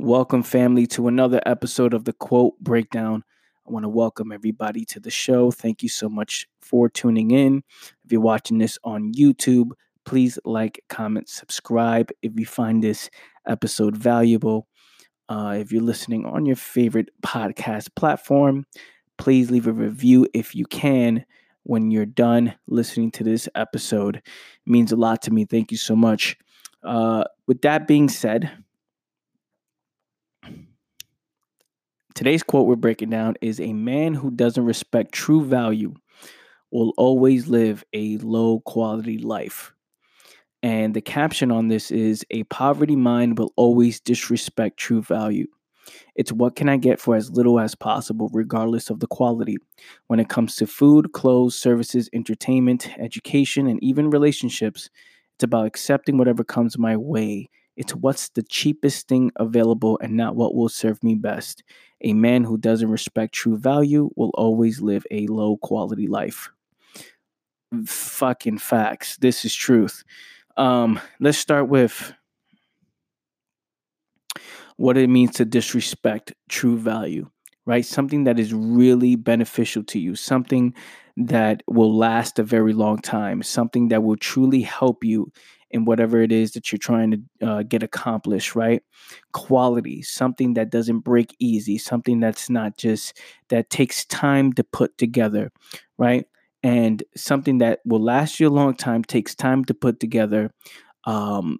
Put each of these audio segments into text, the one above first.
Welcome, family, to another episode of the Quote Breakdown. I want to welcome everybody to the show. Thank you so much for tuning in. If you're watching this on YouTube, please like, comment, subscribe if you find this episode valuable. Uh, if you're listening on your favorite podcast platform, please leave a review if you can when you're done listening to this episode. It means a lot to me. Thank you so much. Uh, with that being said, today's quote we're breaking down is A man who doesn't respect true value will always live a low quality life. And the caption on this is A poverty mind will always disrespect true value. It's what can I get for as little as possible, regardless of the quality. When it comes to food, clothes, services, entertainment, education, and even relationships, it's about accepting whatever comes my way. It's what's the cheapest thing available and not what will serve me best. A man who doesn't respect true value will always live a low quality life. Fucking facts. This is truth. Um, let's start with what it means to disrespect true value, right? Something that is really beneficial to you, something that will last a very long time, something that will truly help you in whatever it is that you're trying to uh, get accomplished, right? Quality, something that doesn't break easy, something that's not just that takes time to put together, right? And something that will last you a long time takes time to put together. Um,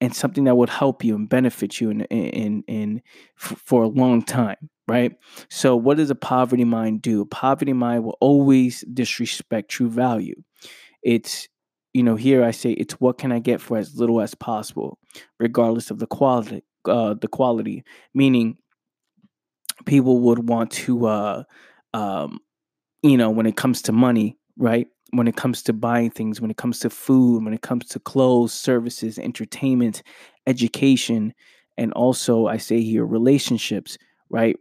and something that would help you and benefit you in in in for a long time right so what does a poverty mind do a poverty mind will always disrespect true value it's you know here i say it's what can i get for as little as possible regardless of the quality uh the quality meaning people would want to uh um you know when it comes to money right when it comes to buying things, when it comes to food, when it comes to clothes, services, entertainment, education, and also I say here relationships, right?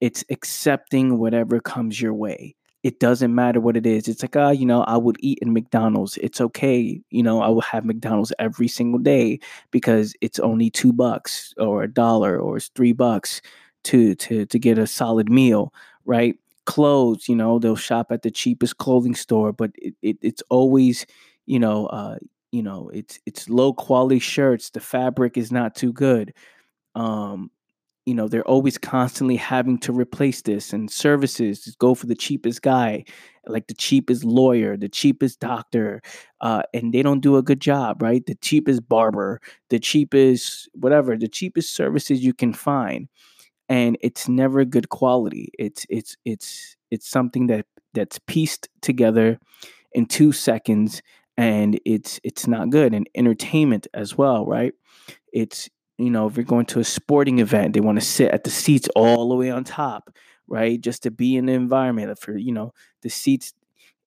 It's accepting whatever comes your way. It doesn't matter what it is. It's like, ah, uh, you know, I would eat in McDonald's. It's okay. You know, I will have McDonald's every single day because it's only two bucks or a dollar or it's three bucks to to to get a solid meal, right? clothes you know they'll shop at the cheapest clothing store but it, it it's always you know uh you know it's it's low quality shirts the fabric is not too good um you know they're always constantly having to replace this and services just go for the cheapest guy like the cheapest lawyer the cheapest doctor uh, and they don't do a good job right the cheapest barber the cheapest whatever the cheapest services you can find and it's never good quality. It's it's it's it's something that that's pieced together in two seconds and it's it's not good and entertainment as well right it's you know if you're going to a sporting event they want to sit at the seats all the way on top right just to be in the environment for you know the seats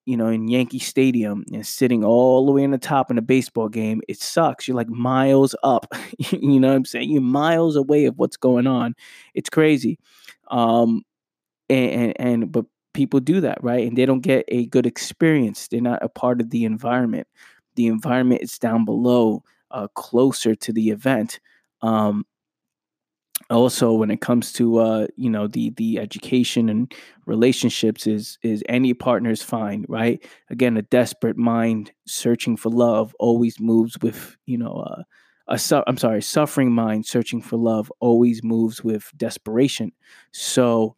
you know, in Yankee Stadium and sitting all the way on the top in a baseball game, it sucks. You're like miles up. you know what I'm saying? You're miles away of what's going on. It's crazy. Um, and, and, and but people do that, right? And they don't get a good experience. They're not a part of the environment. The environment is down below, uh, closer to the event. Um, also when it comes to uh you know the the education and relationships is is any partner is fine right? Again a desperate mind searching for love always moves with you know uh, a su- I'm sorry suffering mind searching for love always moves with desperation. So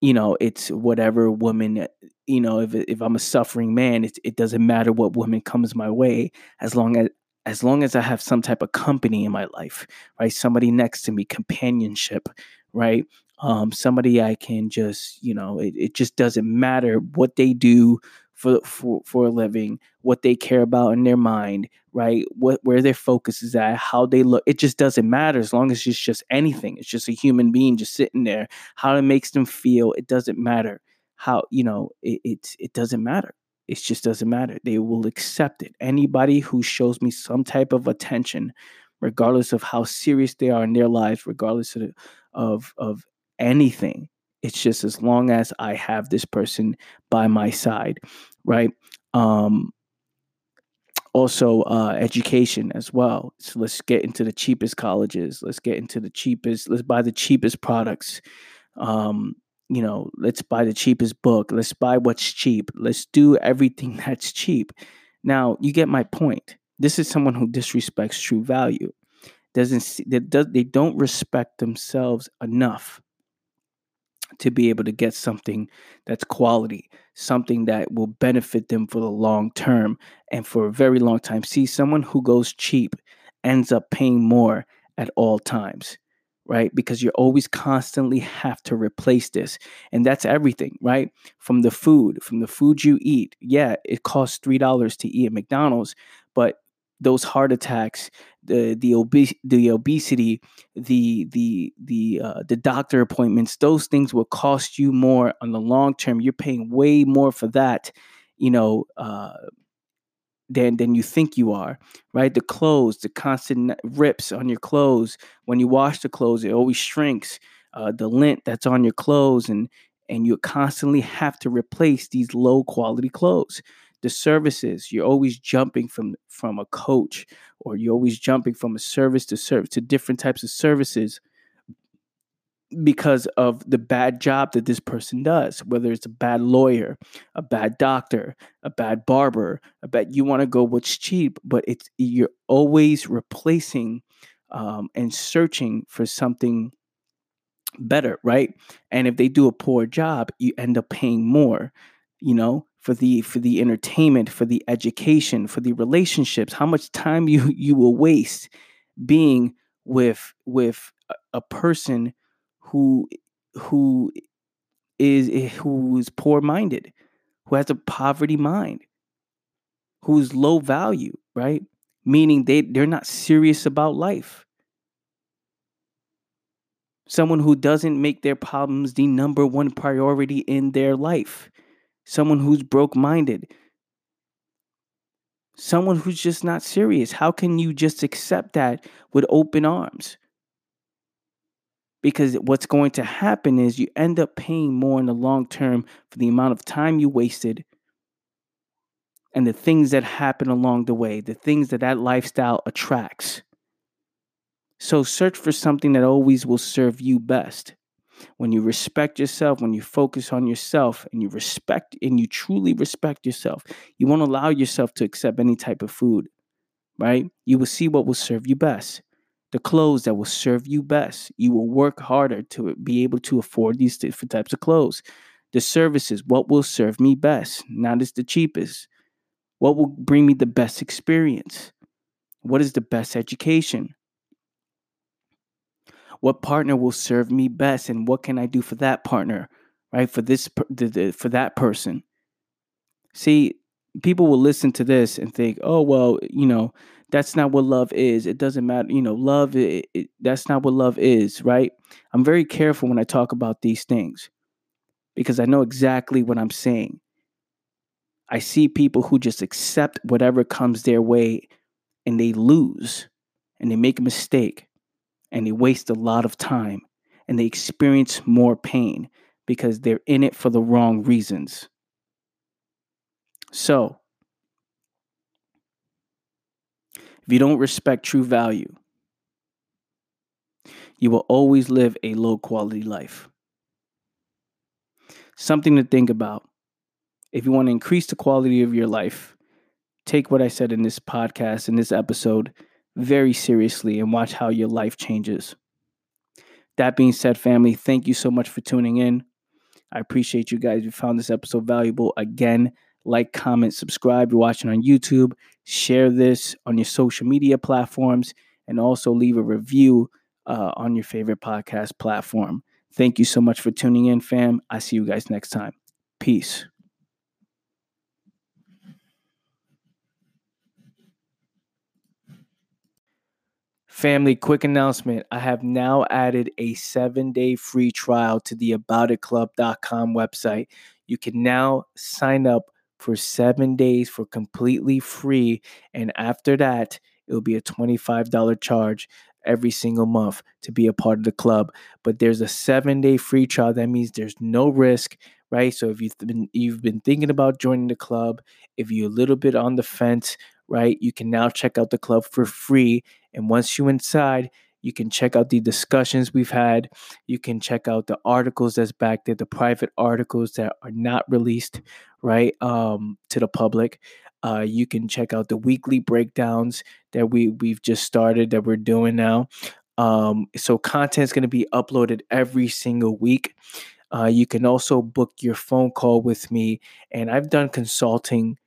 you know it's whatever woman you know if if I'm a suffering man it it doesn't matter what woman comes my way as long as as long as I have some type of company in my life, right? Somebody next to me, companionship, right? Um, somebody I can just, you know, it, it just doesn't matter what they do for, for for a living, what they care about in their mind, right? What where their focus is at, how they look. It just doesn't matter as long as it's just anything. It's just a human being just sitting there. How it makes them feel, it doesn't matter. How you know it it, it doesn't matter it just doesn't matter. They will accept it. Anybody who shows me some type of attention, regardless of how serious they are in their lives, regardless of of, of anything, it's just as long as I have this person by my side, right? Um, also uh, education as well. So let's get into the cheapest colleges. Let's get into the cheapest. Let's buy the cheapest products. Um, you know, let's buy the cheapest book. Let's buy what's cheap. Let's do everything that's cheap. Now, you get my point. This is someone who disrespects true value. Doesn't see, they, they don't respect themselves enough to be able to get something that's quality, something that will benefit them for the long term and for a very long time. See, someone who goes cheap ends up paying more at all times, right? Because you always constantly have to replace this. And that's everything, right? From the food, from the food you eat. Yeah, it costs $3 to eat at McDonald's, but those heart attacks, the the the obesity, the the the uh, the doctor appointments, those things will cost you more on the long term. You're paying way more for that, you know, uh, than than you think you are. Right? The clothes, the constant rips on your clothes. When you wash the clothes, it always shrinks. Uh, the lint that's on your clothes, and and you constantly have to replace these low quality clothes the services you're always jumping from from a coach or you're always jumping from a service to service to different types of services because of the bad job that this person does whether it's a bad lawyer a bad doctor a bad barber i bet you want to go what's cheap but it's you're always replacing um, and searching for something better right? And if they do a poor job you end up paying more you know for the for the entertainment for the education for the relationships how much time you you will waste being with with a, person who who is eh, who is poor minded who has a poverty mind who's low value right meaning they they're not serious about life someone who doesn't make their problems the number one priority in their life someone who's broke minded, someone who's just not serious. How can you just accept that with open arms? Because what's going to happen is you end up paying more in the long term for the amount of time you wasted and the things that happen along the way, the things that that lifestyle attracts. So search for something that always will serve you best when you respect yourself, when you focus on yourself and you respect and you truly respect yourself, you won't allow yourself to accept any type of food, right? You will see what will serve you best. The clothes that will serve you best. You will work harder to be able to afford these different types of clothes. The services, what will serve me best, not as the cheapest. What will bring me the best experience? What is the best education? what partner will serve me best and what can I do for that partner, right? For this for that person. See, people will listen to this and think, "Oh, well, you know, that's not what love is. It doesn't matter, you know, love it, it, that's not what love is, right?" I'm very careful when I talk about these things because I know exactly what I'm saying. I see people who just accept whatever comes their way and they lose and they make a mistake and they waste a lot of time and they experience more pain because they're in it for the wrong reasons. So, if you don't respect true value, you will always live a low quality life. Something to think about. If you want to increase the quality of your life, take what I said in this podcast, in this episode, very seriously and watch how your life changes. That being said, family, thank you so much for tuning in. I appreciate you guys. If you found this episode valuable, again, like, comment, subscribe. You're watching on YouTube. Share this on your social media platforms and also leave a review uh, on your favorite podcast platform. Thank you so much for tuning in, fam. I see you guys next time. Peace. Family, quick announcement. I have now added a seven day free trial to the aboutitclub.com website. You can now sign up for seven days for completely free. And after that, it will be a $25 charge every single month to be a part of the club. But there's a seven day free trial. That means there's no risk, right? So if you've been you've been thinking about joining the club, if you're a little bit on the fence, right? You can now check out the club for free. And once you're inside, you can check out the discussions we've had. You can check out the articles that's back there, the private articles that are not released, right, um, to the public. Uh, you can check out the weekly breakdowns that we we've just started that we're doing now. Um, so content is going to be uploaded every single week. Uh, you can also book your phone call with me, and I've done consulting.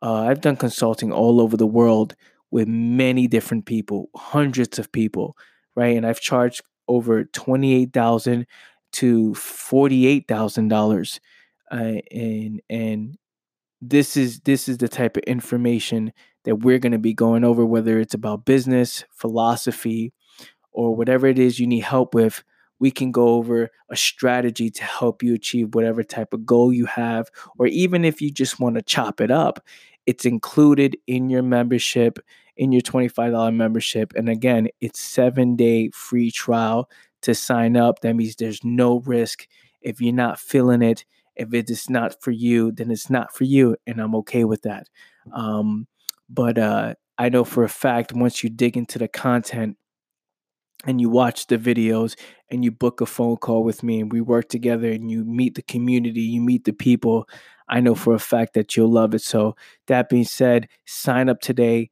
Uh, I've done consulting all over the world with many different people, hundreds of people, right? And I've charged over twenty-eight thousand to forty-eight thousand uh, dollars, and and this is this is the type of information that we're going to be going over, whether it's about business, philosophy, or whatever it is you need help with, we can go over a strategy to help you achieve whatever type of goal you have. Or even if you just want to chop it up, it's included in your membership, in your $25 membership. And again, it's seven day free trial to sign up. That means there's no risk. If you're not feeling it, if it is not for you, then it's not for you. And I'm okay with that. Um, but uh, I know for a fact once you dig into the content, and you watch the videos and you book a phone call with me and we work together and you meet the community, you meet the people, I know for a fact that you'll love it. So, that being said, sign up today,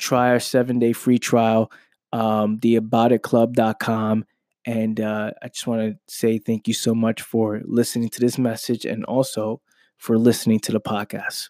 try our seven day free trial, um, theaboutitclub.com. And uh, I just want to say thank you so much for listening to this message and also for listening to the podcast.